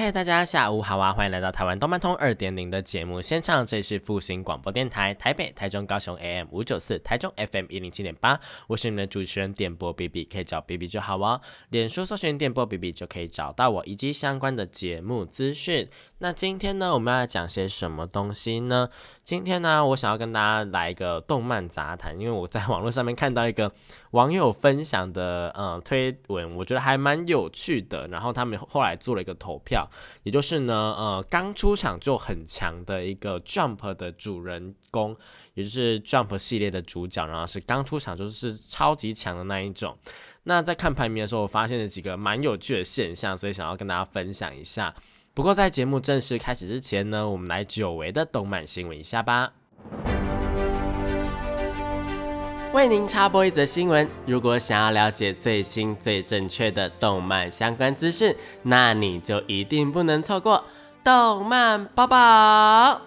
嗨，大家下午好啊！欢迎来到台湾动漫通二点零的节目现场，这里是复兴广播电台台北、台中、高雄 AM 五九四，台中 FM 一零七点八，我是你们的主持人电波 B B，可以叫 B B 就好哦。脸书搜寻电波 B B 就可以找到我以及相关的节目资讯。那今天呢，我们要讲些什么东西呢？今天呢，我想要跟大家来一个动漫杂谈，因为我在网络上面看到一个网友分享的呃推文，我觉得还蛮有趣的。然后他们后来做了一个投票，也就是呢，呃，刚出场就很强的一个 Jump 的主人公，也就是 Jump 系列的主角，然后是刚出场就是超级强的那一种。那在看排名的时候，我发现了几个蛮有趣的现象，所以想要跟大家分享一下。不过，在节目正式开始之前呢，我们来久违的动漫新闻一下吧。为您插播一则新闻：如果想要了解最新最正确的动漫相关资讯，那你就一定不能错过动漫宝宝。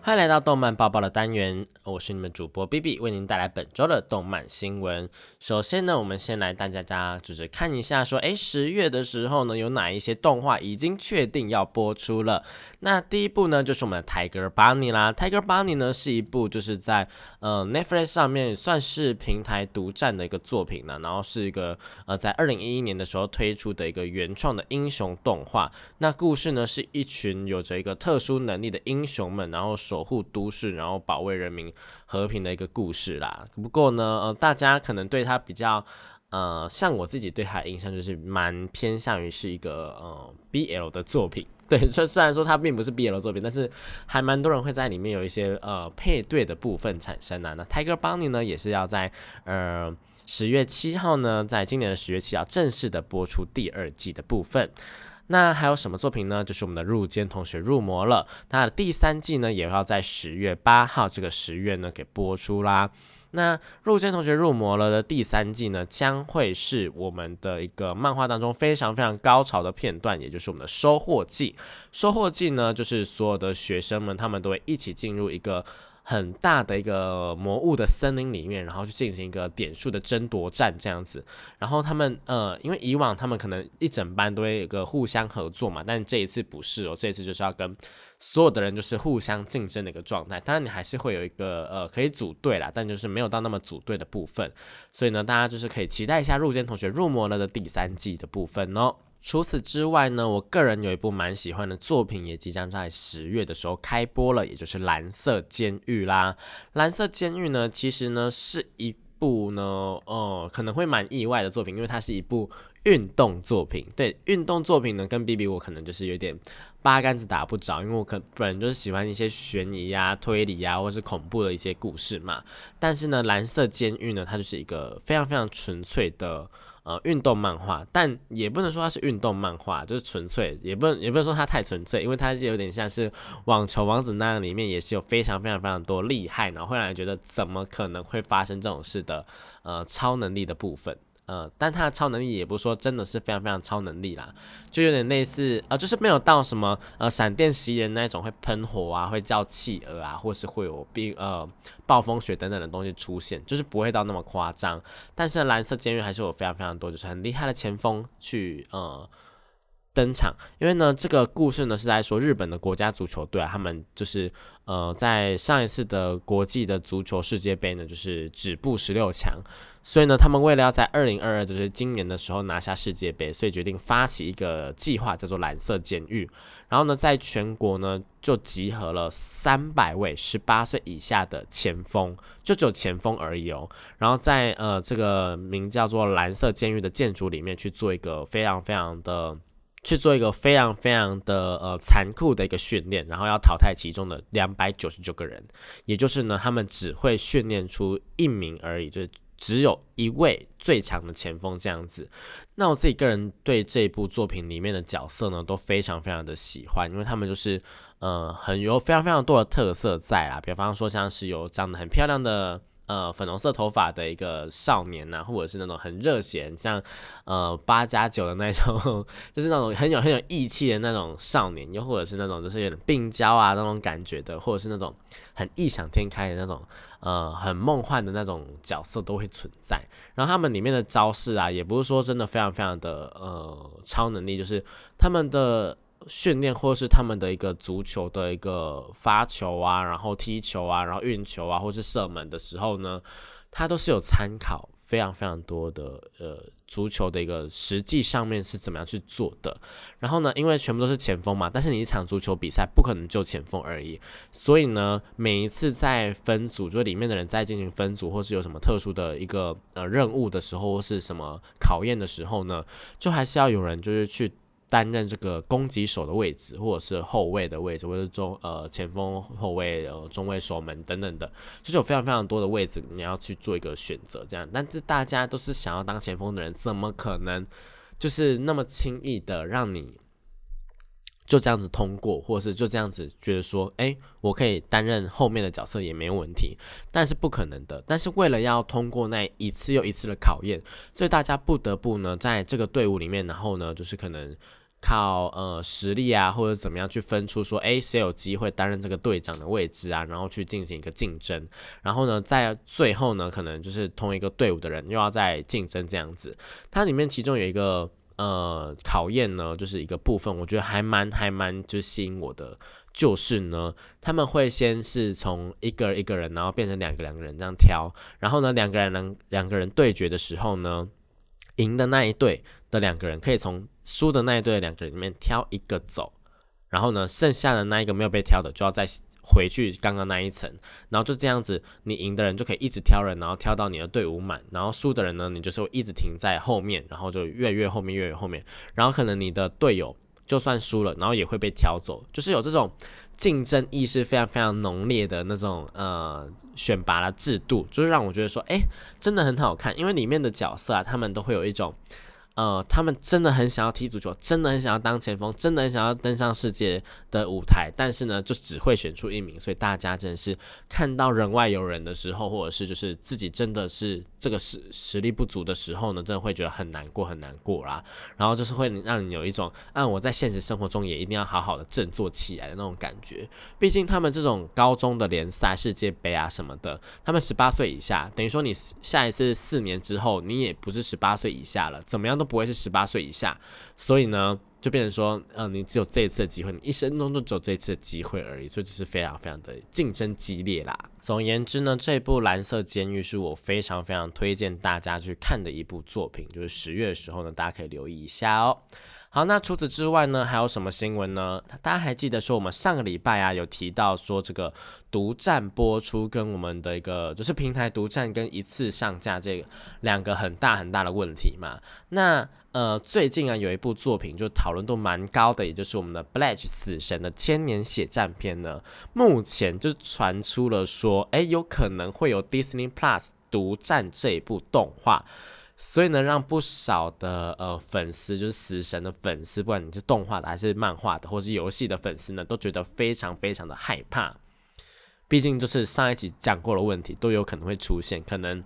欢迎来到动漫报报的单元，我是你们主播 B B，为您带来本周的动漫新闻。首先呢，我们先来大家家就是看一下，说，哎，十月的时候呢，有哪一些动画已经确定要播出了？那第一部呢，就是我们的《Tiger Bunny》啦，《Tiger Bunny》呢是一部就是在呃 Netflix 上面算是平台独占的一个作品呢，然后是一个呃在二零一一年的时候推出的一个原创的英雄动画。那故事呢是一群有着一个特殊能力的英雄们，然后守护都市，然后保卫人民和平的一个故事啦。不过呢，呃，大家可能对他比较，呃，像我自己对他的印象就是蛮偏向于是一个呃 BL 的作品。对，虽虽然说它并不是 BL 作品，但是还蛮多人会在里面有一些呃配对的部分产生啊。那 Tiger Bunny 呢，也是要在呃十月七号呢，在今年的十月七号正式的播出第二季的部分。那还有什么作品呢？就是我们的入间同学入魔了，那第三季呢，也要在十月八号这个十月呢给播出啦。那入间同学入魔了的第三季呢，将会是我们的一个漫画当中非常非常高潮的片段，也就是我们的收获季。收获季呢，就是所有的学生们他们都会一起进入一个。很大的一个魔物的森林里面，然后去进行一个点数的争夺战这样子。然后他们呃，因为以往他们可能一整班都会有个互相合作嘛，但这一次不是哦，这一次就是要跟所有的人就是互相竞争的一个状态。当然你还是会有一个呃可以组队啦，但就是没有到那么组队的部分。所以呢，大家就是可以期待一下入间同学入魔了的第三季的部分哦。除此之外呢，我个人有一部蛮喜欢的作品，也即将在十月的时候开播了，也就是《蓝色监狱》啦。《蓝色监狱》呢，其实呢是一部呢，呃，可能会蛮意外的作品，因为它是一部运动作品。对，运动作品呢，跟 B B 我可能就是有点八竿子打不着，因为我可本人就是喜欢一些悬疑呀、推理呀，或是恐怖的一些故事嘛。但是呢，《蓝色监狱》呢，它就是一个非常非常纯粹的。呃，运动漫画，但也不能说它是运动漫画，就是纯粹，也不能也不能说它太纯粹，因为它有点像是网球王子那样，里面也是有非常非常非常多厉害，然后会让人觉得怎么可能会发生这种事的，呃，超能力的部分。呃，但他的超能力也不是说真的是非常非常超能力啦，就有点类似，呃，就是没有到什么呃闪电袭人那种会喷火啊，会叫企鹅啊，或是会有冰呃暴风雪等等的东西出现，就是不会到那么夸张。但是蓝色监狱还是有非常非常多，就是很厉害的前锋去呃登场，因为呢这个故事呢是在说日本的国家足球队啊，他们就是呃在上一次的国际的足球世界杯呢，就是止步十六强。所以呢，他们为了要在二零二二，就是今年的时候拿下世界杯，所以决定发起一个计划，叫做“蓝色监狱”。然后呢，在全国呢就集合了三百位十八岁以下的前锋，就只有前锋而已哦。然后在呃这个名叫做“蓝色监狱”的建筑里面去做一个非常非常的去做一个非常非常的呃残酷的一个训练，然后要淘汰其中的两百九十九个人，也就是呢，他们只会训练出一名而已，就。只有一位最强的前锋这样子，那我自己个人对这部作品里面的角色呢，都非常非常的喜欢，因为他们就是呃很有非常非常多的特色在啊，比方说像是有长得很漂亮的呃粉红色头发的一个少年呐，或者是那种很热血，像呃八加九的那种，就是那种很有很有义气的那种少年，又或者是那种就是有点病娇啊那种感觉的，或者是那种很异想天开的那种。呃，很梦幻的那种角色都会存在，然后他们里面的招式啊，也不是说真的非常非常的呃超能力，就是他们的训练或是他们的一个足球的一个发球啊，然后踢球啊，然后运球啊，或是射门的时候呢，它都是有参考。非常非常多的呃足球的一个实际上面是怎么样去做的，然后呢，因为全部都是前锋嘛，但是你一场足球比赛不可能就前锋而已，所以呢，每一次在分组，就里面的人在进行分组或是有什么特殊的一个呃任务的时候，或是什么考验的时候呢，就还是要有人就是去。担任这个攻击手的位置，或者是后卫的位置，或者是中呃前锋后卫呃中卫守门等等的，就是有非常非常多的位置，你要去做一个选择。这样，但是大家都是想要当前锋的人，怎么可能就是那么轻易的让你就这样子通过，或者是就这样子觉得说，哎，我可以担任后面的角色也没有问题？但是不可能的。但是为了要通过那一次又一次的考验，所以大家不得不呢，在这个队伍里面，然后呢，就是可能。靠呃实力啊，或者怎么样去分出说，哎，谁有机会担任这个队长的位置啊？然后去进行一个竞争。然后呢，在最后呢，可能就是同一个队伍的人又要在竞争这样子。它里面其中有一个呃考验呢，就是一个部分，我觉得还蛮还蛮就吸引我的，就是呢，他们会先是从一个一个人，然后变成两个两个人这样挑。然后呢，两个人能两个人对决的时候呢，赢的那一队。的两个人可以从输的那一队的两个人里面挑一个走，然后呢，剩下的那一个没有被挑的就要再回去刚刚那一层，然后就这样子，你赢的人就可以一直挑人，然后挑到你的队伍满，然后输的人呢，你就是会一直停在后面，然后就越越后面越越后面，然后可能你的队友就算输了，然后也会被挑走，就是有这种。竞争意识非常非常浓烈的那种呃选拔的制度，就是让我觉得说，哎，真的很好看，因为里面的角色啊，他们都会有一种。呃，他们真的很想要踢足球，真的很想要当前锋，真的很想要登上世界的舞台，但是呢，就只会选出一名，所以大家真的是看到人外有人的时候，或者是就是自己真的是这个实实力不足的时候呢，真的会觉得很难过，很难过啦。然后就是会让你有一种，啊，我在现实生活中也一定要好好的振作起来的那种感觉。毕竟他们这种高中的联赛、世界杯啊什么的，他们十八岁以下，等于说你下一次四年之后，你也不是十八岁以下了，怎么样都。不会是十八岁以下，所以呢，就变成说，嗯，你只有这一次的机会，你一生中就只有这一次的机会而已，所以就是非常非常的竞争激烈啦。总而言之呢，这部《蓝色监狱》是我非常非常推荐大家去看的一部作品，就是十月的时候呢，大家可以留意一下哦。好，那除此之外呢，还有什么新闻呢？大家还记得说我们上个礼拜啊有提到说这个独占播出跟我们的一个就是平台独占跟一次上架这个两个很大很大的问题嘛？那呃最近啊有一部作品就讨论度蛮高的，也就是我们的《Bledge 死神的千年血战篇》呢，目前就传出了说，哎，有可能会有 Disney Plus 独占这一部动画。所以呢，让不少的呃粉丝，就是死神的粉丝，不管你是动画的还是漫画的，或是游戏的粉丝呢，都觉得非常非常的害怕。毕竟就是上一集讲过的问题，都有可能会出现，可能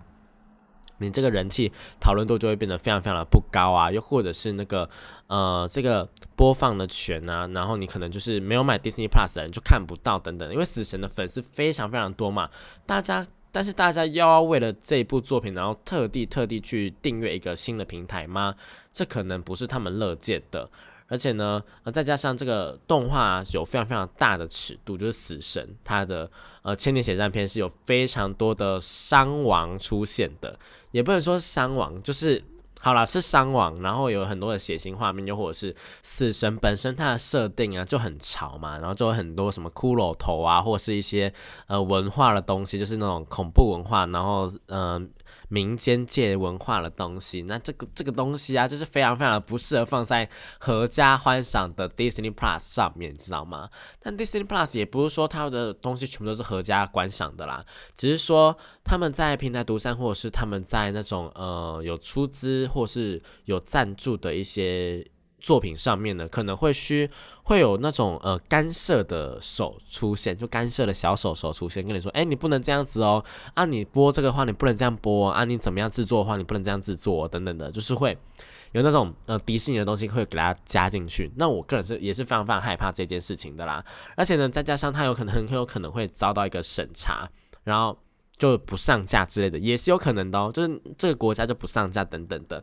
你这个人气讨论度就会变得非常非常的不高啊，又或者是那个呃这个播放的权啊，然后你可能就是没有买 Disney Plus 的人就看不到等等，因为死神的粉丝非常非常多嘛，大家。但是大家又要为了这部作品，然后特地特地去订阅一个新的平台吗？这可能不是他们乐见的。而且呢，呃，再加上这个动画有非常非常大的尺度，就是死神他的呃千年血战篇是有非常多的伤亡出现的，也不能说伤亡，就是。好了，是伤亡，然后有很多的血腥画面，又或者是死神本身它的设定啊就很潮嘛，然后就有很多什么骷髅头啊，或是一些呃文化的东西，就是那种恐怖文化，然后嗯。民间界文化的东西，那这个这个东西啊，就是非常非常的不适合放在合家欢赏的 Disney Plus 上面，知道吗？但 Disney Plus 也不是说他们的东西全部都是合家观赏的啦，只是说他们在平台独占，或者是他们在那种呃有出资或是有赞助的一些作品上面呢，可能会需会有那种呃干涉的手出现，就干涉的小手手出现，跟你说，哎，你不能这样子哦，啊，你播这个话你不能这样播啊，你怎么样制作的话你不能这样制作等等的，就是会有那种呃迪士尼的东西会给大家加进去。那我个人是也是非常非常害怕这件事情的啦，而且呢，再加上它有可能很有可能会遭到一个审查，然后。就不上架之类的也是有可能的哦，就是这个国家就不上架等等的。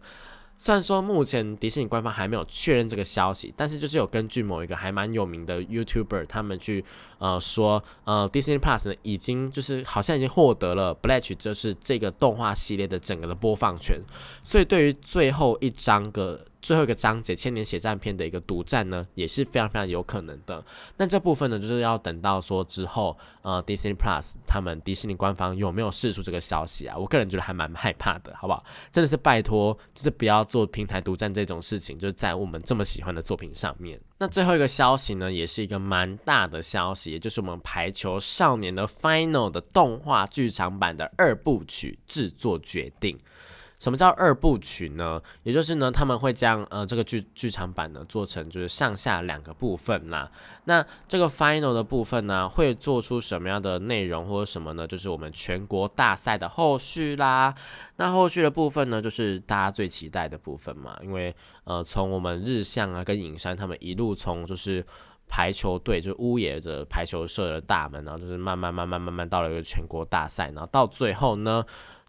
虽然说目前迪士尼官方还没有确认这个消息，但是就是有根据某一个还蛮有名的 YouTuber 他们去呃说，呃 Disney Plus 呢已经就是好像已经获得了 Blatch 就是这个动画系列的整个的播放权，所以对于最后一章个。最后一个章节《千年血战篇》的一个独占呢，也是非常非常有可能的。那这部分呢，就是要等到说之后，呃，Disney Plus 他们迪士尼官方有没有释出这个消息啊？我个人觉得还蛮害怕的，好不好？真的是拜托，就是不要做平台独占这种事情，就是在我们这么喜欢的作品上面。那最后一个消息呢，也是一个蛮大的消息，也就是我们《排球少年》的 Final 的动画剧场版的二部曲制作决定。什么叫二部曲呢？也就是呢，他们会将呃这个剧剧场版呢做成就是上下两个部分啦。那这个 final 的部分呢，会做出什么样的内容或者什么呢？就是我们全国大赛的后续啦。那后续的部分呢，就是大家最期待的部分嘛。因为呃，从我们日向啊跟影山他们一路从就是排球队，就乌野的排球社的大门，然后就是慢慢慢慢慢慢到了一个全国大赛，然后到最后呢。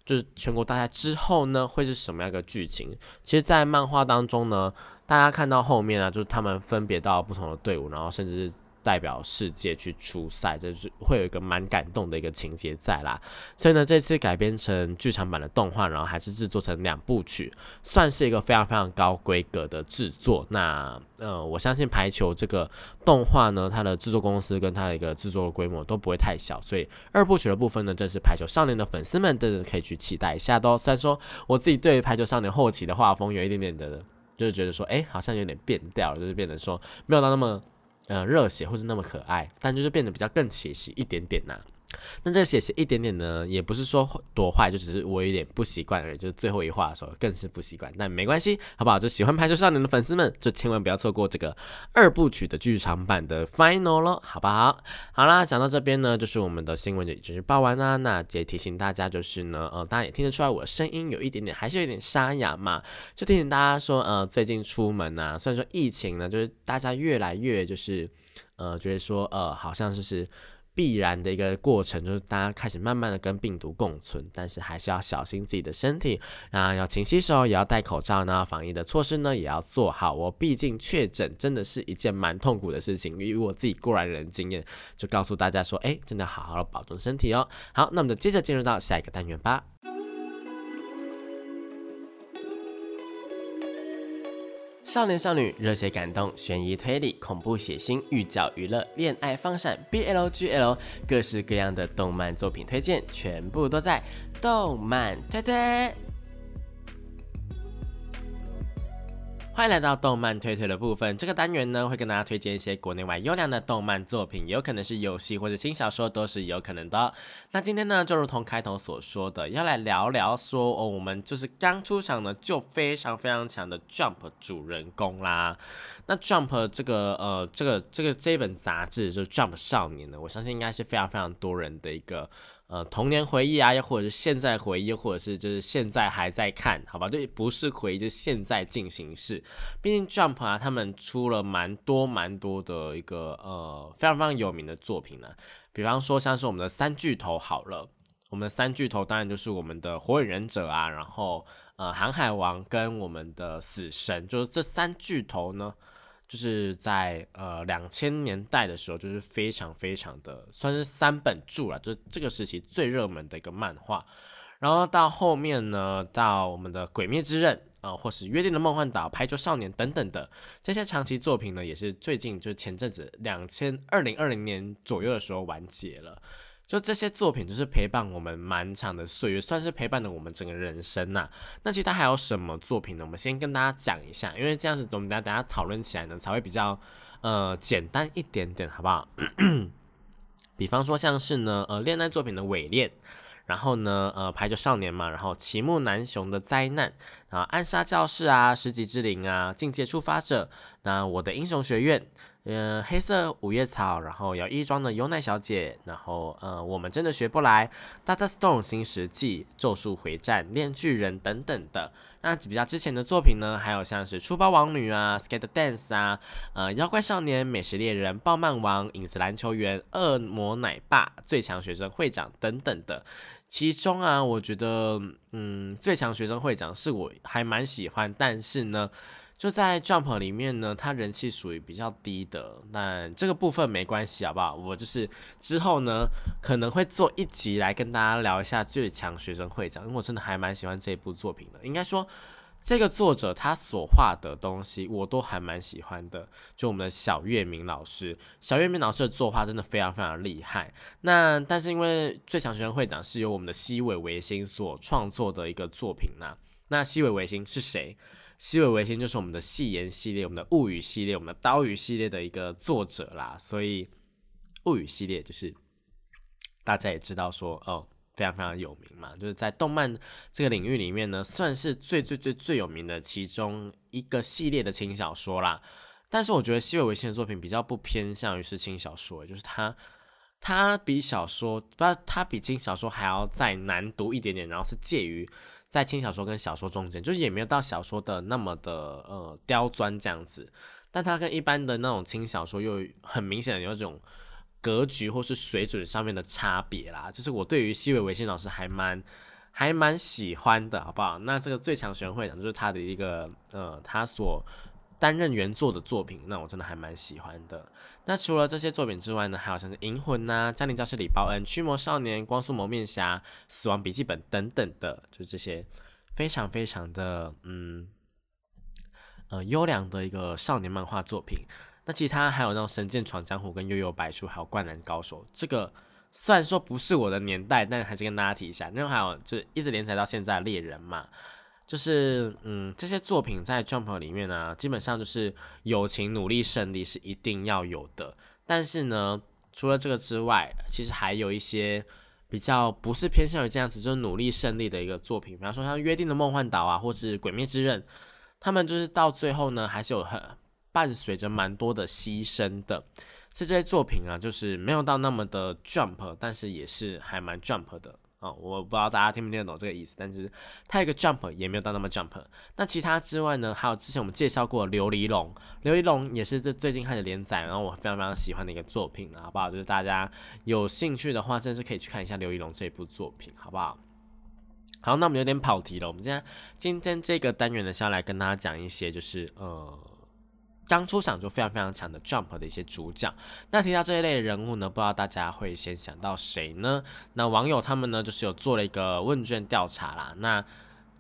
就是全国大赛之后呢，会是什么样的剧情？其实，在漫画当中呢，大家看到后面啊，就是他们分别到不同的队伍，然后甚至是。代表世界去出赛，这是会有一个蛮感动的一个情节在啦。所以呢，这次改编成剧场版的动画，然后还是制作成两部曲，算是一个非常非常高规格的制作。那呃，我相信排球这个动画呢，它的制作公司跟它的一个制作的规模都不会太小，所以二部曲的部分呢，正是排球少年的粉丝们真的可以去期待一下的哦。虽然说我自己对于排球少年后期的画风有一点点的，就是觉得说，哎，好像有点变调，就是变得说没有到那么。呃，热血或是那么可爱，但就是变得比较更写实一点点呐。那这写写一点点呢，也不是说多坏，就只是我有点不习惯而已。就是最后一话的时候，更是不习惯，但没关系，好不好？就喜欢排球少年的粉丝们，就千万不要错过这个二部曲的剧场版的 final 咯，好不好？好啦，讲到这边呢，就是我们的新闻就已经报完啦。那也提醒大家，就是呢，呃，大家也听得出来我声音有一点点，还是有点沙哑嘛。就提醒大家说，呃，最近出门啊，虽然说疫情呢，就是大家越来越就是，呃，觉得说，呃，好像就是。必然的一个过程，就是大家开始慢慢的跟病毒共存，但是还是要小心自己的身体啊，要勤洗手，也要戴口罩呢，防疫的措施呢也要做好。我毕竟确诊真的是一件蛮痛苦的事情，以我自己过来人经验，就告诉大家说，哎，真的好好的保重身体哦。好，那我们就接着进入到下一个单元吧。少年少女、热血感动、悬疑推理、恐怖血腥、寓教娱乐、恋爱放闪、BLGL，各式各样的动漫作品推荐，全部都在动漫推推。欢迎来到动漫推推的部分。这个单元呢，会跟大家推荐一些国内外优良的动漫作品，有可能是游戏或者轻小说，都是有可能的。那今天呢，就如同开头所说的，要来聊聊说哦，我们就是刚出场呢就非常非常强的 Jump 主人公啦。那 Jump 这个呃，这个这个这一本杂志就是 Jump 少年呢，我相信应该是非常非常多人的一个。呃，童年回忆啊，又或者是现在回忆，或者是就是现在还在看，好吧？对不是回忆，就是现在进行式。毕竟 Jump 啊，他们出了蛮多蛮多的一个呃非常非常有名的作品呢。比方说像是我们的三巨头好了，我们的三巨头当然就是我们的火影忍者啊，然后呃航海王跟我们的死神，就是这三巨头呢。就是在呃两千年代的时候，就是非常非常的算是三本著了，就是这个时期最热门的一个漫画。然后到后面呢，到我们的《鬼灭之刃》啊，或是《约定的梦幻岛》《排球少年》等等的这些长期作品呢，也是最近就前阵子两千二零二零年左右的时候完结了。就这些作品，就是陪伴我们蛮长的岁月，算是陪伴了我们整个人生呐。那其他还有什么作品呢？我们先跟大家讲一下，因为这样子我们等下等下讨论起来呢，才会比较呃简单一点点，好不好？比方说像是呢，呃，恋爱作品的伪恋，然后呢，呃，排球少年嘛，然后齐木南雄的灾难，啊暗杀教室啊，十级之灵啊，境界触发者，那我的英雄学院，呃，黑色五叶草，然后有一装的优奈小姐，然后呃，我们真的学不来，Data Stone 新石纪，咒术回战，炼巨人等等的。那比较之前的作品呢，还有像是出包王女啊，Skate Dance 啊，呃，妖怪少年，美食猎人，暴漫王，影子篮球员，恶魔奶爸，最强学生会长等等的。其中啊，我觉得，嗯，最强学生会长是我还蛮喜欢，但是呢。就在 Jump 里面呢，它人气属于比较低的，那这个部分没关系，好不好？我就是之后呢可能会做一集来跟大家聊一下最强学生会长，因为我真的还蛮喜欢这部作品的。应该说，这个作者他所画的东西我都还蛮喜欢的。就我们的小月明老师，小月明老师的作画真的非常非常厉害。那但是因为最强学生会长是由我们的西尾维新所创作的一个作品呢，那西尾维新是谁？西尾维新就是我们的戏言系列、我们的物语系列、我们的刀鱼系列的一个作者啦，所以物语系列就是大家也知道说哦，非常非常有名嘛，就是在动漫这个领域里面呢，算是最最最最有名的其中一个系列的轻小说啦。但是我觉得西尾维新的作品比较不偏向于是轻小说，就是它它比小说不，它比轻小说还要再难读一点点，然后是介于。在轻小说跟小说中间，就是也没有到小说的那么的呃刁钻这样子，但它跟一般的那种轻小说又很明显的有种格局或是水准上面的差别啦。就是我对于西尾维新老师还蛮还蛮喜欢的，好不好？那这个最强学会长就是他的一个呃他所。担任原作的作品，那我真的还蛮喜欢的。那除了这些作品之外呢，还有像是《银魂》呐，《家庭教师李报恩》、《驱魔少年》、《光速蒙面侠》、《死亡笔记本》等等的，就这些非常非常的嗯呃优良的一个少年漫画作品。那其他还有那种《神剑闯江湖》跟《悠悠白书》，还有《灌篮高手》。这个虽然说不是我的年代，但还是跟大家提一下。那还有就是一直连载到现在的《猎人》嘛。就是嗯，这些作品在 Jump 里面呢，基本上就是友情、努力、胜利是一定要有的。但是呢，除了这个之外，其实还有一些比较不是偏向于这样子，就是努力胜利的一个作品。比方说像《约定的梦幻岛》啊，或是《鬼灭之刃》，他们就是到最后呢，还是有很伴随着蛮多的牺牲的。所以这些作品啊，就是没有到那么的 Jump，但是也是还蛮 Jump 的。哦，我不知道大家听不听得懂这个意思，但是它有个 jump 也没有到那么 jump。那其他之外呢，还有之前我们介绍过《琉璃龙》，《琉璃龙》也是这最近开始连载，然后我非常非常喜欢的一个作品好不好？就是大家有兴趣的话，真的是可以去看一下《琉璃龙》这一部作品，好不好？好，那我们有点跑题了，我们现在今天这个单元呢是要来跟大家讲一些，就是呃。刚出场就非常非常强的 Jump 的一些主角，那提到这一类人物呢，不知道大家会先想到谁呢？那网友他们呢，就是有做了一个问卷调查啦，那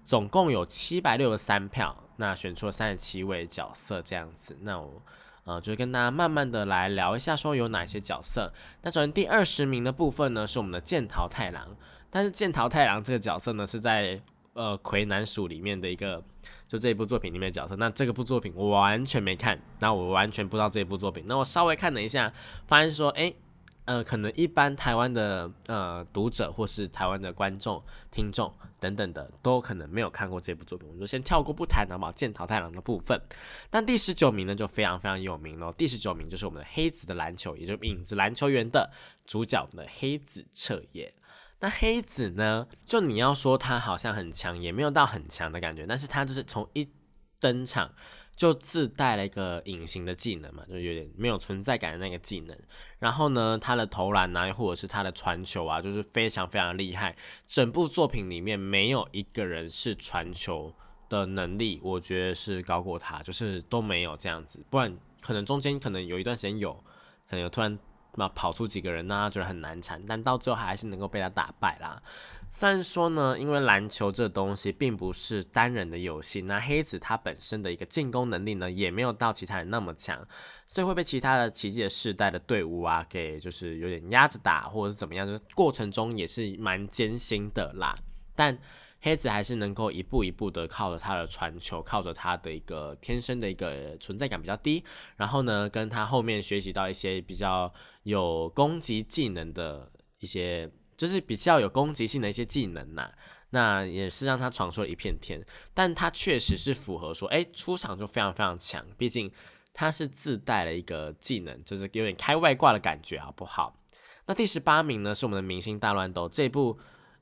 总共有七百六十三票，那选出了三十七位角色这样子，那我呃就跟大家慢慢的来聊一下，说有哪些角色。那首先第二十名的部分呢，是我们的剑桃太郎，但是剑桃太郎这个角色呢，是在呃魁南鼠里面的一个。就这一部作品里面的角色，那这个部作品我完全没看，那我完全不知道这一部作品。那我稍微看了一下，发现说，哎，呃，可能一般台湾的呃读者或是台湾的观众、听众等等的，都可能没有看过这部作品。我们就先跳过不谈，好不好？剑桃太郎的部分。但第十九名呢，就非常非常有名喽。第十九名就是我们的黑子的篮球，也就是影子篮球员的主角的黑子彻夜。那黑子呢？就你要说他好像很强，也没有到很强的感觉。但是他就是从一登场就自带了一个隐形的技能嘛，就有点没有存在感的那个技能。然后呢，他的投篮啊，或者是他的传球啊，就是非常非常厉害。整部作品里面没有一个人是传球的能力，我觉得是高过他，就是都没有这样子。不然可能中间可能有一段时间有，可能有突然。那跑出几个人呢？觉得很难缠，但到最后还是能够被他打败啦。虽然说呢，因为篮球这东西并不是单人的游戏，那黑子他本身的一个进攻能力呢，也没有到其他人那么强，所以会被其他的奇迹的世代的队伍啊，给就是有点压着打，或者是怎么样，就是过程中也是蛮艰辛的啦。但黑子还是能够一步一步的靠着他的传球，靠着他的一个天生的一个存在感比较低，然后呢，跟他后面学习到一些比较有攻击技能的一些就是比较有攻击性的一些技能呐。那也是让他闯出了一片天，但他确实是符合说，哎，出场就非常非常强，毕竟他是自带了一个技能，就是有点开外挂的感觉，好不好？那第十八名呢是我们的明星大乱斗这部。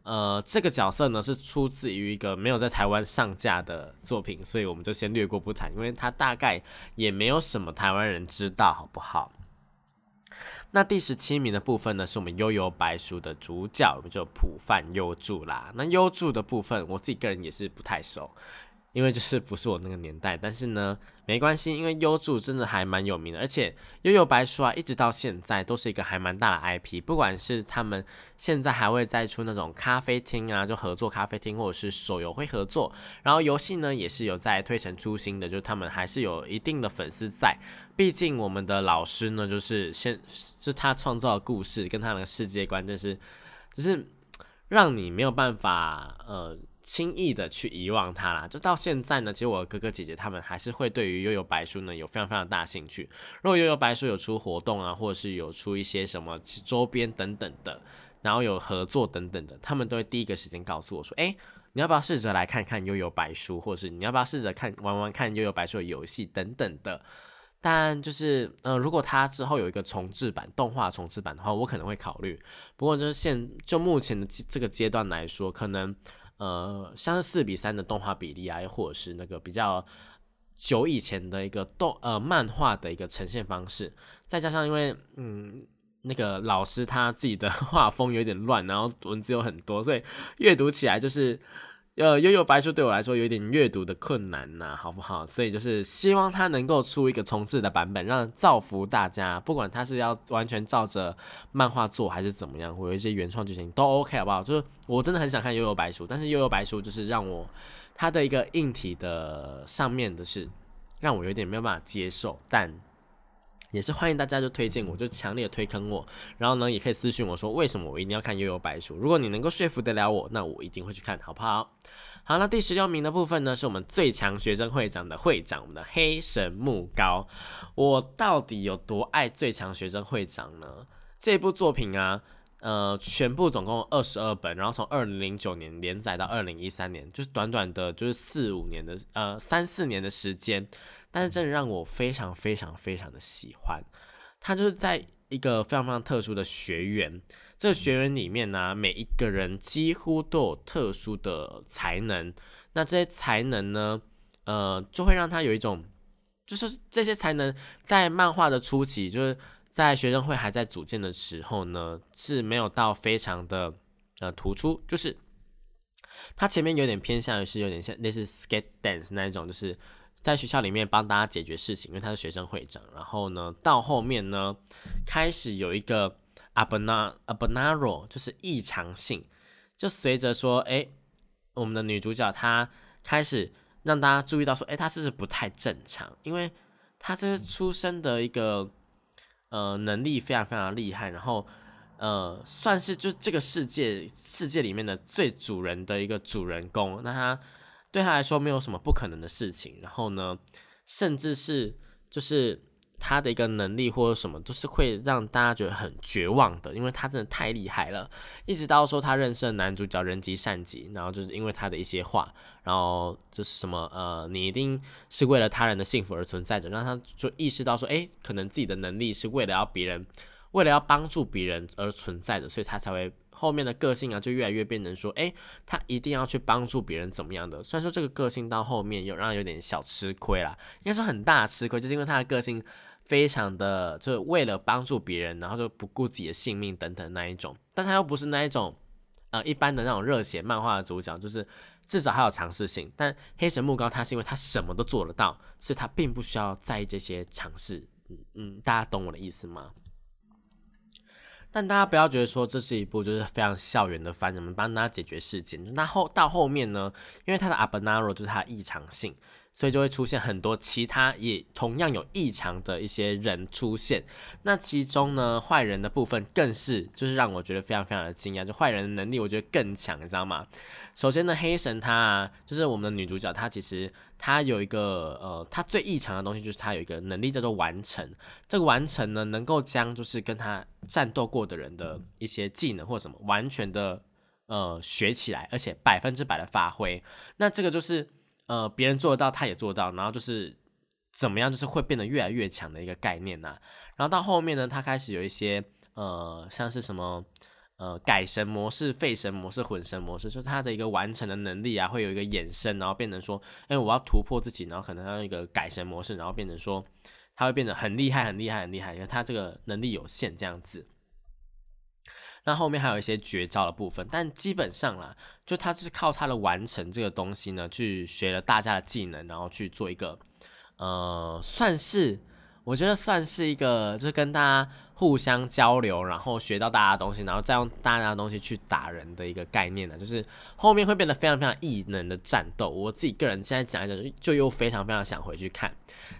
呃，这个角色呢是出自于一个没有在台湾上架的作品，所以我们就先略过不谈，因为它大概也没有什么台湾人知道，好不好？那第十七名的部分呢，是我们悠悠白书的主角，我们就普范优助啦。那优助的部分，我自己个人也是不太熟。因为就是不是我那个年代，但是呢，没关系，因为优助真的还蛮有名的，而且悠悠白书啊，一直到现在都是一个还蛮大的 IP，不管是他们现在还会再出那种咖啡厅啊，就合作咖啡厅，或者是手游会合作，然后游戏呢也是有在推陈出新的，就是他们还是有一定的粉丝在，毕竟我们的老师呢，就是现是他创造的故事跟他的世界观，就是就是让你没有办法呃。轻易的去遗忘它啦，就到现在呢，其实我哥哥姐姐他们还是会对于悠悠白书呢有非常非常大兴趣。如果悠悠白书有出活动啊，或者是有出一些什么周边等等的，然后有合作等等的，他们都会第一个时间告诉我说：“哎，你要不要试着来看看悠悠白书，或者是你要不要试着看玩玩看悠悠白书的游戏等等的。”但就是，呃，如果它之后有一个重置版、动画重置版的话，我可能会考虑。不过就是现就目前的这个阶段来说，可能。呃，像是四比三的动画比例啊，又或者是那个比较久以前的一个动呃漫画的一个呈现方式，再加上因为嗯那个老师他自己的 画风有点乱，然后文字有很多，所以阅读起来就是。呃，悠悠白书对我来说有点阅读的困难呐，好不好？所以就是希望它能够出一个重置的版本，让造福大家。不管它是要完全照着漫画做，还是怎么样，或有一些原创剧情都 OK，好不好？就是我真的很想看悠悠白书，但是悠悠白书就是让我它的一个硬体的上面的是让我有点没有办法接受，但。也是欢迎大家就推荐我，就强烈推坑我，然后呢，也可以私信我说为什么我一定要看悠悠白书。如果你能够说服得了我，那我一定会去看，好不好？好，那第十六名的部分呢，是我们最强学生会长的会长，我们的黑神木高。我到底有多爱最强学生会长呢？这部作品啊，呃，全部总共二十二本，然后从二零零九年连载到二零一三年，就是短短的，就是四五年的，呃，三四年的时间。但是真的让我非常非常非常的喜欢，他就是在一个非常非常特殊的学员，这个学员里面呢，每一个人几乎都有特殊的才能，那这些才能呢，呃，就会让他有一种，就是这些才能在漫画的初期，就是在学生会还在组建的时候呢，是没有到非常的呃突出，就是他前面有点偏向于是有点像类似 skate dance 那一种，就是。在学校里面帮大家解决事情，因为他是学生会长。然后呢，到后面呢，开始有一个 abna abnaro，就是异常性，就随着说，哎，我们的女主角她开始让大家注意到说，哎，她是不是不太正常？因为她这出生的一个呃能力非常非常厉害，然后呃算是就这个世界世界里面的最主人的一个主人公。那他。对他来说没有什么不可能的事情，然后呢，甚至是就是他的一个能力或者什么，都是会让大家觉得很绝望的，因为他真的太厉害了。一直到说他认识的男主角人吉善吉，然后就是因为他的一些话，然后就是什么呃，你一定是为了他人的幸福而存在着，让他就意识到说，哎，可能自己的能力是为了要别人，为了要帮助别人而存在的，所以他才会。后面的个性啊，就越来越变成说，哎，他一定要去帮助别人，怎么样的？虽然说这个个性到后面有让有点小吃亏啦，应该说很大吃亏，就是因为他的个性非常的，就是为了帮助别人，然后就不顾自己的性命等等那一种。但他又不是那一种，呃，一般的那种热血漫画的主角，就是至少还有尝试性。但黑神木高他是因为他什么都做得到，所以他并不需要在意这些尝试。嗯嗯，大家懂我的意思吗？但大家不要觉得说这是一部就是非常校园的番，我们帮大家解决事件。那后到后面呢，因为他的阿 b 纳 n a r o 就是他的异常性，所以就会出现很多其他也同样有异常的一些人出现。那其中呢，坏人的部分更是就是让我觉得非常非常的惊讶，就坏人的能力我觉得更强，你知道吗？首先呢，黑神他，就是我们的女主角，她其实她有一个呃，她最异常的东西就是她有一个能力叫做完成。这个完成呢，能够将就是跟她战斗过的人的一些技能或什么完全的呃学起来，而且百分之百的发挥。那这个就是。呃，别人做得到，他也做到，然后就是怎么样，就是会变得越来越强的一个概念呐。然后到后面呢，他开始有一些呃，像是什么呃改神模式、废神模式、混神模式，就是他的一个完成的能力啊，会有一个衍生，然后变成说，哎，我要突破自己，然后可能要一个改神模式，然后变成说，他会变得很厉害、很厉害、很厉害，因为他这个能力有限这样子。那后面还有一些绝招的部分，但基本上啦，就他是靠他的完成这个东西呢，去学了大家的技能，然后去做一个，呃，算是我觉得算是一个，就是跟大家互相交流，然后学到大家的东西，然后再用大家的东西去打人的一个概念呢，就是后面会变得非常非常异能的战斗。我自己个人现在讲一讲，就又非常非常想回去看。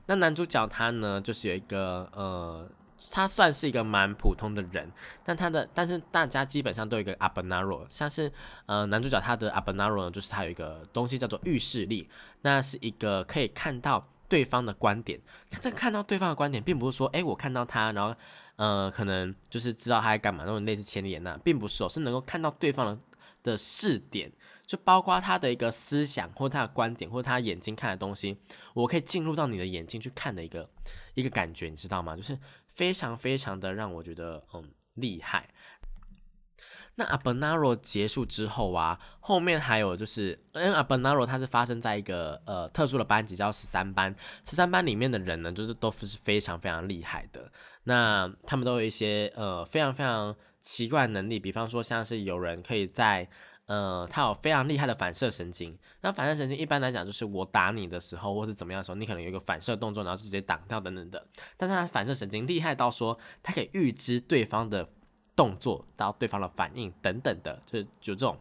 那男主角他呢，就是有一个呃。他算是一个蛮普通的人，但他的但是大家基本上都有一个阿本纳罗，像是呃男主角他的阿本纳罗呢，就是他有一个东西叫做预视力，那是一个可以看到对方的观点。这看到对方的观点，并不是说哎我看到他，然后呃可能就是知道他在干嘛那种类似千里眼那，并不是哦，是能够看到对方的的视点，就包括他的一个思想或他的观点或者他眼睛看的东西，我可以进入到你的眼睛去看的一个一个感觉，你知道吗？就是。非常非常的让我觉得嗯厉害。那阿本纳罗结束之后啊，后面还有就是，因为阿本纳罗它是发生在一个呃特殊的班级叫十三班，十三班里面的人呢，就是都是非常非常厉害的。那他们都有一些呃非常非常奇怪的能力，比方说像是有人可以在呃，他有非常厉害的反射神经。那反射神经一般来讲，就是我打你的时候，或是怎么样的时候，你可能有一个反射动作，然后就直接挡掉等等的。但他反射神经厉害到说，他可以预知对方的动作，到对方的反应等等的，就是就这种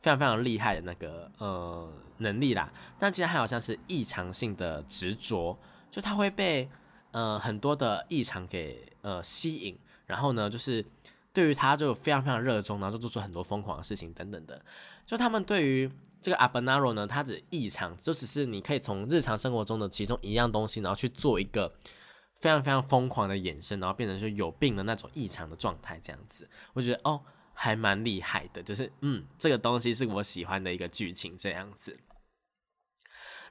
非常非常厉害的那个呃能力啦。但其实还有像是异常性的执着，就他会被呃很多的异常给呃吸引，然后呢就是。对于他就非常非常热衷，然后就做出很多疯狂的事情等等的。就他们对于这个阿本纳罗呢，他只异常，就只是你可以从日常生活中的其中一样东西，然后去做一个非常非常疯狂的衍生，然后变成说有病的那种异常的状态这样子。我觉得哦，还蛮厉害的，就是嗯，这个东西是我喜欢的一个剧情这样子。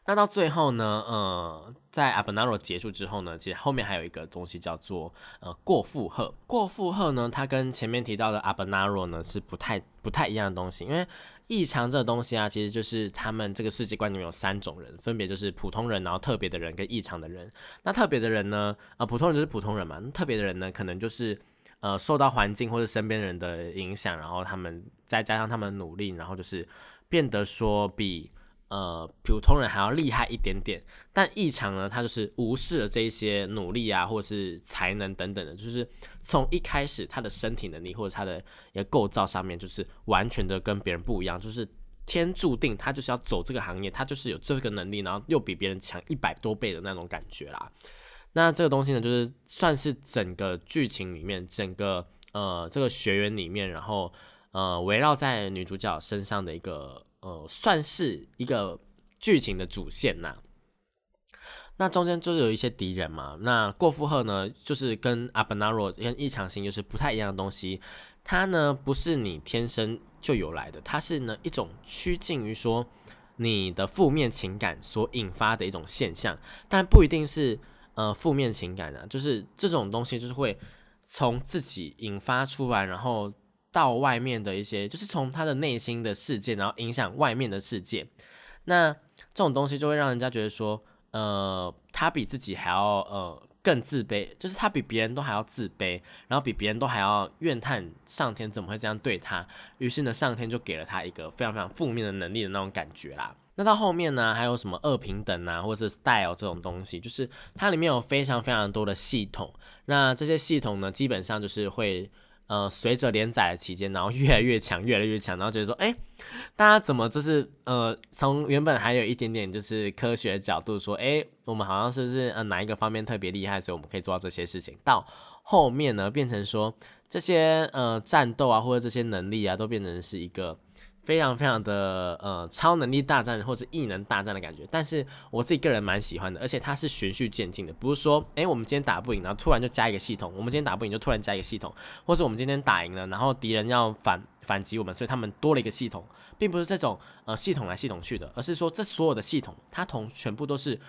那到最后呢，呃，在阿本纳罗结束之后呢，其实后面还有一个东西叫做呃过负荷。过负荷呢，它跟前面提到的阿本纳罗呢是不太不太一样的东西。因为异常这个东西啊，其实就是他们这个世界观里面有三种人，分别就是普通人，然后特别的人跟异常的人。那特别的人呢，呃，普通人就是普通人嘛。特别的人呢，可能就是呃受到环境或者身边人的影响，然后他们再加上他们努力，然后就是变得说比。呃，普通人还要厉害一点点，但异常呢，他就是无视了这一些努力啊，或者是才能等等的，就是从一开始他的身体能力或者他的一个构造上面，就是完全的跟别人不一样，就是天注定他就是要走这个行业，他就是有这个能力，然后又比别人强一百多倍的那种感觉啦。那这个东西呢，就是算是整个剧情里面，整个呃这个学员里面，然后呃围绕在女主角身上的一个。呃，算是一个剧情的主线呐。那中间就有一些敌人嘛。那过负荷呢，就是跟阿本纳罗跟异常性就是不太一样的东西。它呢不是你天生就有来的，它是呢一种趋近于说你的负面情感所引发的一种现象，但不一定是呃负面情感啊，就是这种东西就是会从自己引发出来，然后。到外面的一些，就是从他的内心的世界，然后影响外面的世界。那这种东西就会让人家觉得说，呃，他比自己还要呃更自卑，就是他比别人都还要自卑，然后比别人都还要怨叹上天怎么会这样对他。于是呢，上天就给了他一个非常非常负面的能力的那种感觉啦。那到后面呢，还有什么二平等啊，或者是 style 这种东西，就是它里面有非常非常多的系统。那这些系统呢，基本上就是会。呃，随着连载的期间，然后越来越强，越来越强，然后觉得说，哎，大家怎么就是呃，从原本还有一点点就是科学角度说，哎，我们好像是是呃哪一个方面特别厉害，所以我们可以做到这些事情，到后面呢变成说这些呃战斗啊或者这些能力啊都变成是一个。非常非常的呃超能力大战或者异能大战的感觉，但是我自己个人蛮喜欢的，而且它是循序渐进的，不是说诶，我们今天打不赢，然后突然就加一个系统，我们今天打不赢就突然加一个系统，或者我们今天打赢了，然后敌人要反反击我们，所以他们多了一个系统，并不是这种呃系统来系统去的，而是说这所有的系统它同全部都是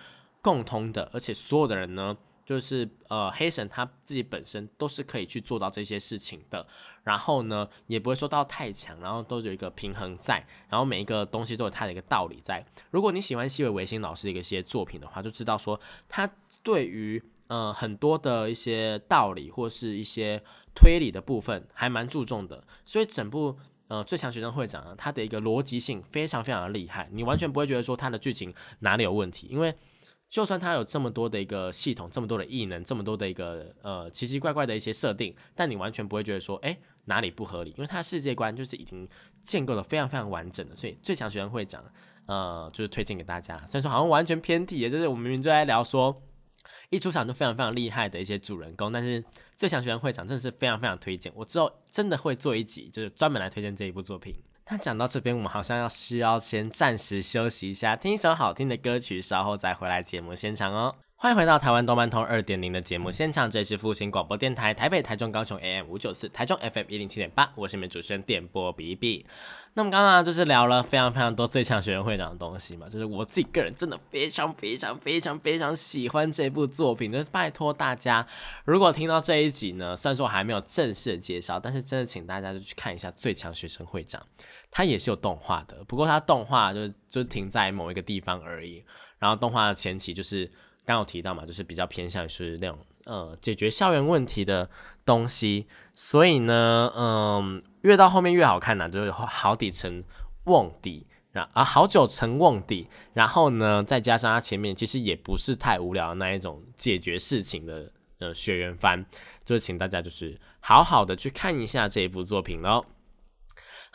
共通的，而且所有的人呢。就是呃，黑神他自己本身都是可以去做到这些事情的，然后呢，也不会说到太强，然后都有一个平衡在，然后每一个东西都有它的一个道理在。如果你喜欢西尾维新老师的一些作品的话，就知道说他对于呃很多的一些道理或是一些推理的部分还蛮注重的，所以整部呃最强学生会长啊，他的一个逻辑性非常非常的厉害，你完全不会觉得说他的剧情哪里有问题，因为。就算它有这么多的一个系统，这么多的异能，这么多的一个呃奇奇怪怪的一些设定，但你完全不会觉得说，哎，哪里不合理？因为他的世界观就是已经建构的非常非常完整的，所以最强学生会长，呃，就是推荐给大家。虽然说好像完全偏题，也就是我们明明就在聊说一出场就非常非常厉害的一些主人公，但是最强学生会长真的是非常非常推荐。我之后真的会做一集，就是专门来推荐这一部作品。那讲到这边，我们好像要需要先暂时休息一下，听一首好听的歌曲，稍后再回来节目现场哦。欢迎回到台湾动漫通二点零的节目现场，这是复兴广播电台台北、台中、高雄 AM 五九四，台中 FM 一零七点八，我是你们主持人电波 B B。那么刚刚就是聊了非常非常多最强学生会长的东西嘛，就是我自己个人真的非常非常非常非常喜欢这部作品，就是拜托大家，如果听到这一集呢，虽然说我还没有正式的介绍，但是真的请大家就去看一下最强学生会长，它也是有动画的，不过它动画就就停在某一个地方而已，然后动画的前期就是。刚有提到嘛，就是比较偏向于是那种呃解决校园问题的东西，所以呢，嗯，越到后面越好看呢，就是好底成瓮底，然啊好久成瓮底，然后呢，再加上它前面其实也不是太无聊的那一种解决事情的呃学员番，就是请大家就是好好的去看一下这一部作品喽。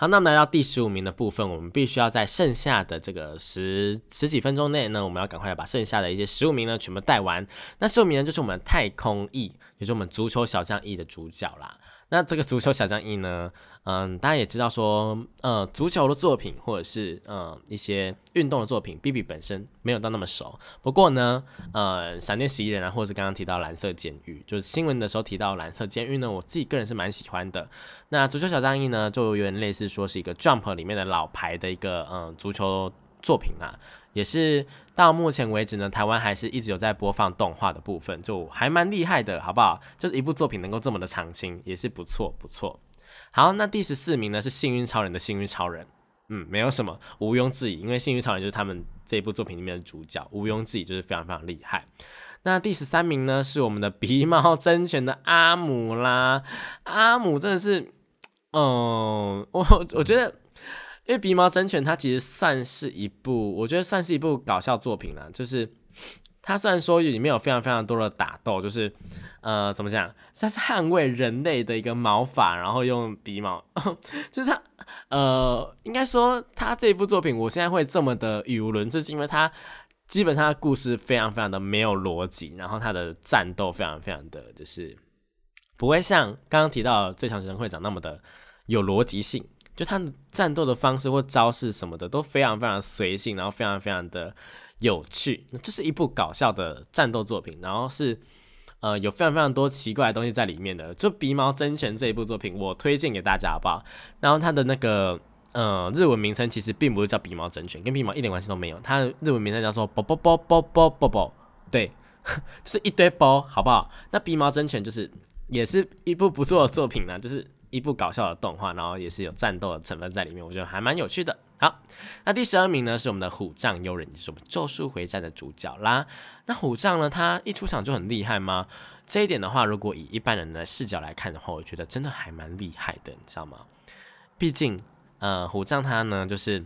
好，那么来到第十五名的部分，我们必须要在剩下的这个十十几分钟内呢，我们要赶快把剩下的一些十五名呢全部带完。那十五名呢，就是我们太空翼也就是我们足球小将翼的主角啦。那这个足球小将一呢？嗯，大家也知道说，呃，足球的作品或者是呃一些运动的作品，B B 本身没有到那么熟。不过呢，呃，闪电十一人啊，或者是刚刚提到蓝色监狱，就是新闻的时候提到蓝色监狱呢，我自己个人是蛮喜欢的。那足球小将一呢，就有点类似说是一个 Jump 里面的老牌的一个嗯足球作品啊。也是到目前为止呢，台湾还是一直有在播放动画的部分，就还蛮厉害的，好不好？就是一部作品能够这么的长青，也是不错不错。好，那第十四名呢是幸运超人的幸运超人，嗯，没有什么毋庸置疑，因为幸运超人就是他们这一部作品里面的主角，毋庸置疑就是非常非常厉害。那第十三名呢是我们的鼻毛真犬的阿姆啦，阿姆真的是，嗯，我我觉得。因为《鼻毛真犬》它其实算是一部，我觉得算是一部搞笑作品了。就是它虽然说里面有非常非常多的打斗，就是呃怎么讲，它是捍卫人类的一个毛发，然后用鼻毛，就是它呃应该说它这部作品，我现在会这么的语无伦次，是因为它基本上故事非常非常的没有逻辑，然后它的战斗非常非常的就是不会像刚刚提到最强神会长那么的有逻辑性。就他的战斗的方式或招式什么的都非常非常随性，然后非常非常的有趣。这是一部搞笑的战斗作品，然后是呃有非常非常多奇怪的东西在里面的。就《鼻毛真拳》这一部作品，我推荐给大家好不好？然后它的那个呃日文名称其实并不是叫《鼻毛真拳》，跟鼻毛一点关系都没有。它的日文名称叫做“啵啵啵啵啵啵啵”，对，就是一堆包，好不好？那《鼻毛真犬》就是也是一部不错的作品呢，就是。一部搞笑的动画，然后也是有战斗的成分在里面，我觉得还蛮有趣的。好，那第十二名呢是我们的虎杖悠仁，就是我们咒术回战的主角啦。那虎杖呢，他一出场就很厉害吗？这一点的话，如果以一般人的视角来看的话，我觉得真的还蛮厉害的，你知道吗？毕竟，呃，虎杖他呢，就是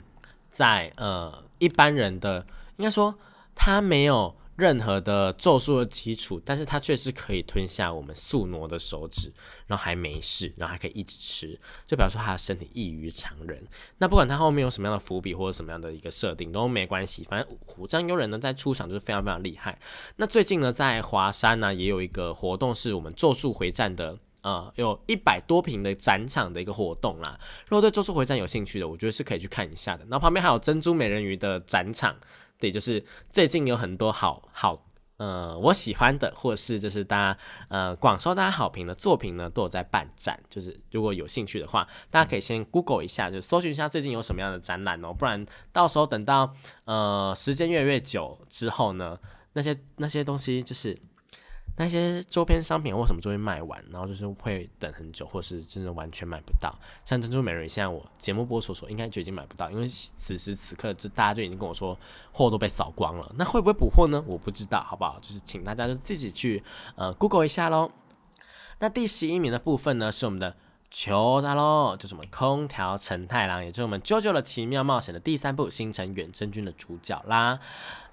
在呃一般人的应该说他没有任何的咒术的基础，但是它却是可以吞下我们素挪的手指，然后还没事，然后还可以一直吃，就表示他的身体异于常人。那不管他后面有什么样的伏笔或者什么样的一个设定都没关系，反正虎杖悠仁呢在出场就是非常非常厉害。那最近呢在华山呢也有一个活动，是我们咒术回战的。呃，有一百多平的展场的一个活动啦。如果对《咒术回战》有兴趣的，我觉得是可以去看一下的。然后旁边还有珍珠美人鱼的展场，对，就是最近有很多好好呃我喜欢的，或是就是大家呃广受大家好评的作品呢，都有在办展。就是如果有兴趣的话，大家可以先 Google 一下，就搜寻一下最近有什么样的展览哦。不然到时候等到呃时间越来越久之后呢，那些那些东西就是。那些周边商品为什么就会卖完？然后就是会等很久，或是真的完全买不到。像珍珠美人鱼，现在我节目播所说，应该就已经买不到，因为此时此刻就大家就已经跟我说货都被扫光了。那会不会补货呢？我不知道，好不好？就是请大家就自己去呃 Google 一下喽。那第十一名的部分呢，是我们的求他喽，就是我们空调陈太郎，也就是我们《啾啾的奇妙冒险》的第三部《星辰远征军》的主角啦。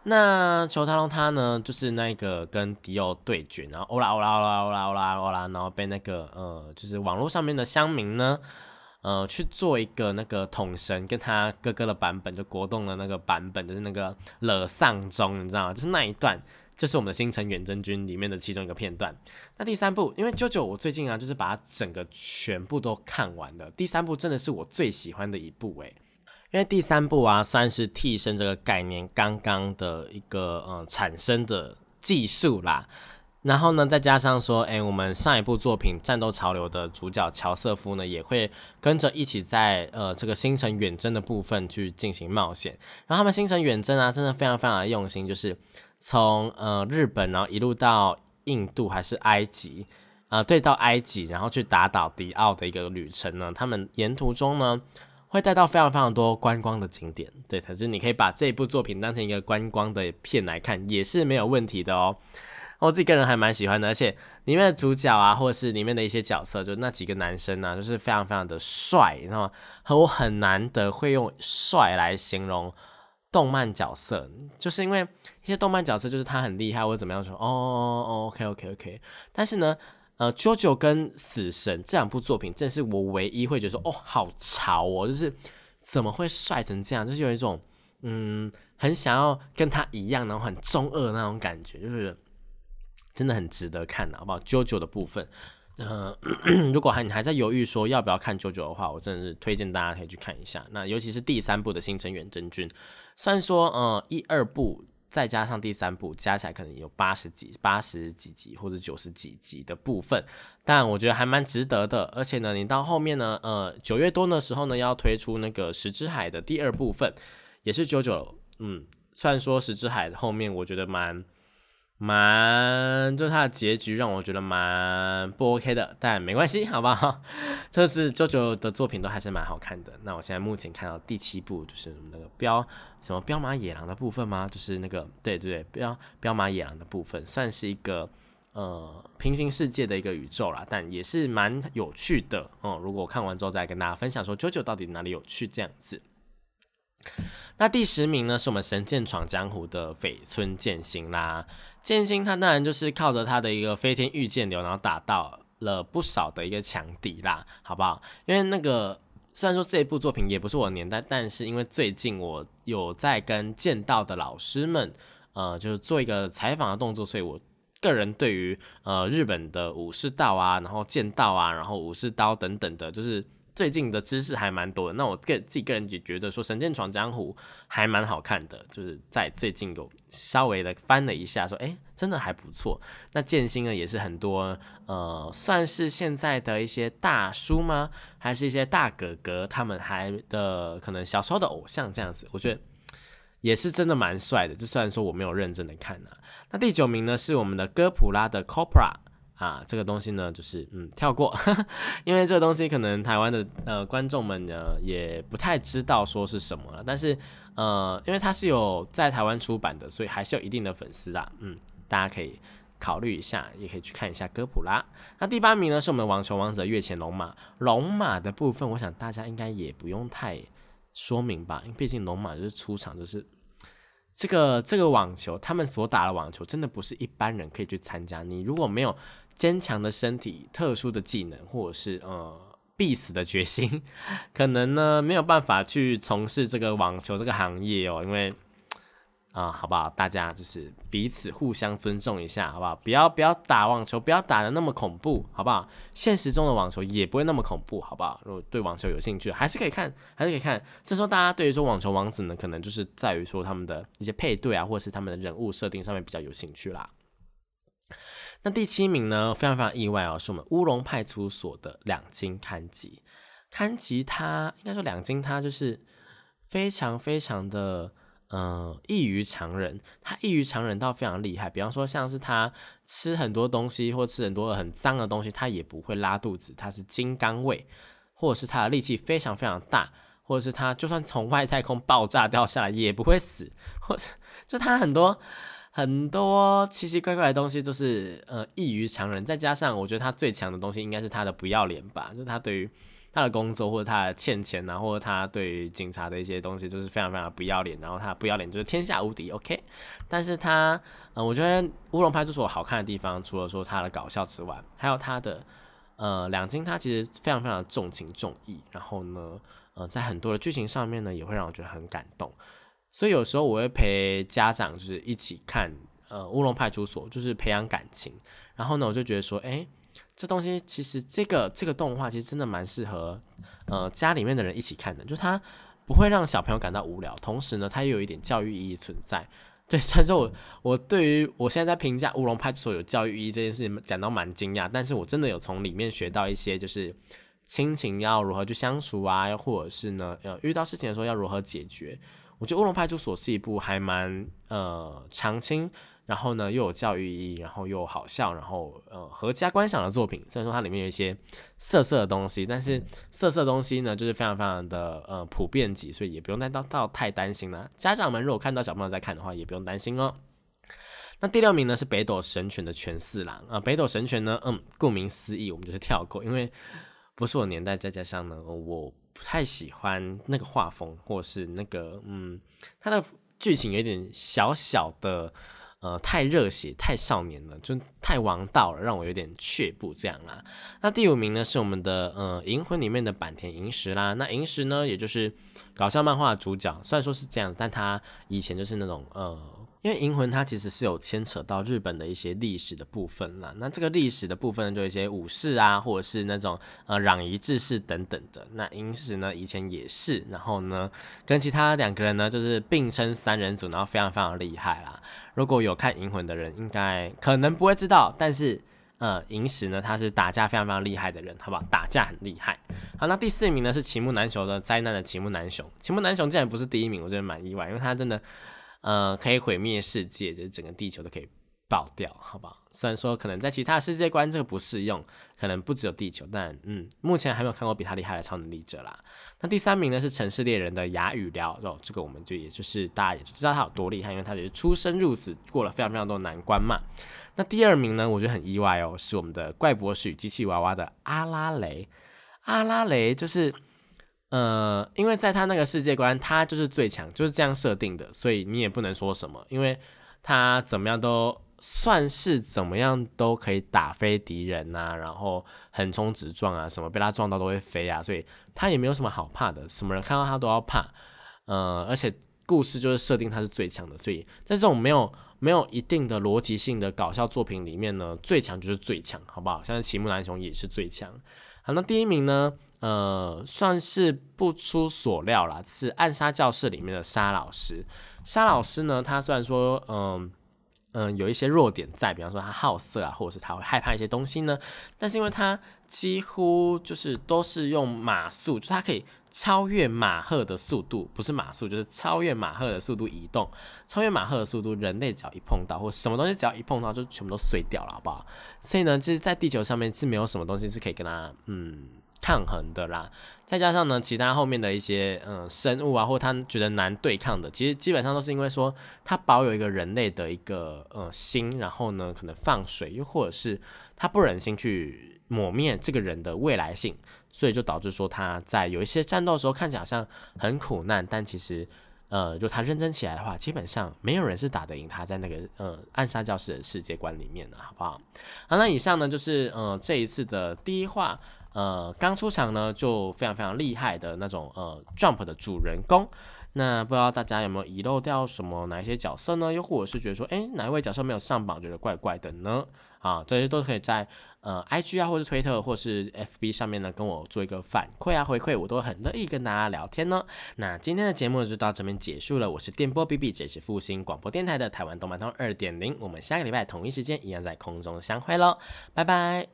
那球太郎他呢，就是那个跟迪奥对决，然后欧啦欧啦欧啦欧啦欧啦欧啦，然后被那个呃，就是网络上面的乡民呢，呃，去做一个那个统神跟他哥哥的版本，就国栋的那个版本，就是那个了丧钟，你知道吗？就是那一段，就是我们的星辰远征军里面的其中一个片段。那第三部，因为九九我最近啊，就是把它整个全部都看完了，第三部真的是我最喜欢的一部，诶。因为第三部啊，算是替身这个概念刚刚的一个呃产生的技术啦。然后呢，再加上说，哎，我们上一部作品《战斗潮流》的主角乔瑟夫呢，也会跟着一起在呃这个星辰远征的部分去进行冒险。然后他们星辰远征啊，真的非常非常的用心，就是从呃日本，然后一路到印度还是埃及啊，对，到埃及，然后去打倒迪奥的一个旅程呢。他们沿途中呢。会带到非常非常多观光的景点，对，可是你可以把这部作品当成一个观光的片来看，也是没有问题的哦。我自己个人还蛮喜欢的，而且里面的主角啊，或者是里面的一些角色，就那几个男生呢，就是非常非常的帅，你知道吗？和我很难得会用帅来形容动漫角色，就是因为一些动漫角色就是他很厉害或者怎么样说，哦哦，OK OK OK，但是呢。呃，《啾啾》跟《死神》这两部作品，正是我唯一会觉得说，哦，好潮哦，就是怎么会帅成这样，就是有一种，嗯，很想要跟他一样，然后很中二那种感觉，就是真的很值得看的，好不好？《啾啾》的部分，呃，如果还你还在犹豫说要不要看《啾啾》的话，我真的是推荐大家可以去看一下。那尤其是第三部的《星辰远征军》，虽然说，呃，一二部。再加上第三部，加起来可能有八十几、八十几集或者九十几集的部分，但我觉得还蛮值得的。而且呢，你到后面呢，呃，九月多的时候呢，要推出那个《十之海》的第二部分，也是九九。嗯，虽然说《十之海》后面我觉得蛮。蛮，就是它的结局让我觉得蛮不 OK 的，但没关系，好不好？这是 JoJo 的作品都还是蛮好看的。那我现在目前看到第七部，就是那个标什么彪马野狼的部分吗？就是那个对对对，彪彪马野狼的部分，算是一个呃平行世界的一个宇宙啦，但也是蛮有趣的。嗯，如果看完之后再跟大家分享说 JoJo 到底哪里有趣这样子。那第十名呢，是我们《神剑闯江湖》的绯村剑心啦。剑心他当然就是靠着他的一个飞天御剑流，然后打到了不少的一个强敌啦，好不好？因为那个虽然说这一部作品也不是我年代，但是因为最近我有在跟剑道的老师们，呃，就是做一个采访的动作，所以我个人对于呃日本的武士道啊，然后剑道啊，然后武士刀等等的，就是。最近的知识还蛮多的，那我个自己个人也觉得说《神剑闯江湖》还蛮好看的，就是在最近有稍微的翻了一下，说哎，真的还不错。那剑心呢，也是很多呃，算是现在的一些大叔吗？还是一些大哥哥，他们还的可能小时候的偶像这样子，我觉得也是真的蛮帅的。就虽然说我没有认真的看呢。那第九名呢是我们的哥普拉的 Copra。啊，这个东西呢，就是嗯，跳过，因为这个东西可能台湾的呃观众们呢也不太知道说是什么了。但是呃，因为它是有在台湾出版的，所以还是有一定的粉丝啦。嗯，大家可以考虑一下，也可以去看一下哥普拉。那第八名呢，是我们网球王子的月前龙马。龙马的部分，我想大家应该也不用太说明吧，因为毕竟龙马就是出场就是。这个这个网球，他们所打的网球真的不是一般人可以去参加。你如果没有坚强的身体、特殊的技能，或者是呃必死的决心，可能呢没有办法去从事这个网球这个行业哦，因为。啊，好不好？大家就是彼此互相尊重一下，好不好？不要不要打网球，不要打的那么恐怖，好不好？现实中的网球也不会那么恐怖，好不好？如果对网球有兴趣，还是可以看，还是可以看。所以说，大家对于说网球王子呢，可能就是在于说他们的一些配对啊，或者是他们的人物设定上面比较有兴趣啦。那第七名呢，非常非常意外哦，是我们乌龙派出所的两金刊吉，刊吉他应该说两金他就是非常非常的。嗯，异于常人，他异于常人到非常厉害。比方说，像是他吃很多东西，或吃很多很脏的东西，他也不会拉肚子。他是金刚胃，或者是他的力气非常非常大，或者是他就算从外太空爆炸掉下来也不会死，或者就他很多很多奇奇怪怪的东西都是呃异于常人。再加上我觉得他最强的东西应该是他的不要脸吧，就他对于。他的工作或者他的欠钱啊，或者他对于警察的一些东西，就是非常非常不要脸。然后他不要脸就是天下无敌，OK。但是他，呃，我觉得乌龙派出所好看的地方，除了说他的搞笑之外，还有他的，呃，两金他其实非常非常重情重义。然后呢，呃，在很多的剧情上面呢，也会让我觉得很感动。所以有时候我会陪家长就是一起看，呃，乌龙派出所，就是培养感情。然后呢，我就觉得说，哎。这东西其实这个这个动画其实真的蛮适合，呃，家里面的人一起看的，就它不会让小朋友感到无聊，同时呢，它又有一点教育意义存在。对，虽然说我我对于我现在在评价乌龙派出所有教育意义这件事情讲到蛮惊讶，但是我真的有从里面学到一些，就是亲情要如何去相处啊，或者是呢，呃，遇到事情的时候要如何解决。我觉得乌龙派出所是一部还蛮呃长青。然后呢，又有教育意义，然后又好笑，然后呃，合家观赏的作品。虽然说它里面有一些色色的东西，但是色色东西呢，就是非常非常的呃普遍级，所以也不用担到到太担心了。家长们如果看到小朋友在看的话，也不用担心哦。那第六名呢是北斗神拳的全四郎啊。北斗神拳呢，嗯，顾名思义，我们就是跳过，因为不是我年代，再加上呢，我不太喜欢那个画风，或是那个嗯，它的剧情有点小小的。呃，太热血，太少年了，就太王道了，让我有点却步这样啦。那第五名呢，是我们的呃《银魂》里面的坂田银时啦。那银时呢，也就是搞笑漫画主角，虽然说是这样，但他以前就是那种呃。因为《银魂》它其实是有牵扯到日本的一些历史的部分啦，那这个历史的部分就一些武士啊，或者是那种呃攘夷志士等等的。那银时呢以前也是，然后呢跟其他两个人呢就是并称三人组，然后非常非常厉害啦。如果有看《银魂》的人，应该可能不会知道，但是呃银时呢他是打架非常非常厉害的人，好不好？打架很厉害。好，那第四名呢是齐木南雄的灾难的齐木南雄，齐木南雄竟然不是第一名，我觉得蛮意外，因为他真的。呃，可以毁灭世界，就是整个地球都可以爆掉，好不好？虽然说可能在其他世界观这个不适用，可能不只有地球，但嗯，目前还没有看过比他厉害的超能力者啦。那第三名呢是城市猎人的哑语聊，哦，这个我们就也就是大家也就知道他有多厉害，因为他就是出生入死，过了非常非常多难关嘛。那第二名呢，我觉得很意外哦，是我们的怪博士机器娃娃的阿拉雷，阿拉雷就是。呃，因为在他那个世界观，他就是最强，就是这样设定的，所以你也不能说什么，因为他怎么样都算是怎么样都可以打飞敌人呐，然后横冲直撞啊，什么被他撞到都会飞啊，所以他也没有什么好怕的，什么人看到他都要怕。呃，而且故事就是设定他是最强的，所以在这种没有没有一定的逻辑性的搞笑作品里面呢，最强就是最强，好不好？像是齐木楠雄也是最强。好，那第一名呢？呃，算是不出所料啦，是暗杀教室里面的沙老师。沙老师呢，他虽然说，嗯嗯，有一些弱点在，比方说他好色啊，或者是他会害怕一些东西呢，但是因为他几乎就是都是用马速，就他可以超越马赫的速度，不是马速，就是超越马赫的速度移动，超越马赫的速度，人类只要一碰到，或什么东西只要一碰到，就全部都碎掉了，好不好？所以呢，就是，在地球上面是没有什么东西是可以跟他，嗯。抗衡的啦，再加上呢，其他后面的一些嗯生物啊，或他觉得难对抗的，其实基本上都是因为说他保有一个人类的一个呃心，然后呢可能放水，又或者是他不忍心去抹灭这个人的未来性，所以就导致说他在有一些战斗的时候看起来好像很苦难，但其实呃，就他认真起来的话，基本上没有人是打得赢他在那个呃暗杀教室的世界观里面的，好不好？好，那以上呢就是呃这一次的第一话，呃刚出场呢就非常非常厉害的那种呃 Jump 的主人公。那不知道大家有没有遗漏掉什么哪一些角色呢？又或者是觉得说，哎，哪一位角色没有上榜，觉得怪怪的呢？啊，这些都可以在呃 IG 啊，或是推特，或是 FB 上面呢，跟我做一个反馈啊回馈，我都很乐意跟大家聊天呢。那今天的节目就到这边结束了，我是电波 BB，这是复兴广播电台的台湾动漫通二点零，我们下个礼拜同一时间一样在空中相会喽，拜拜。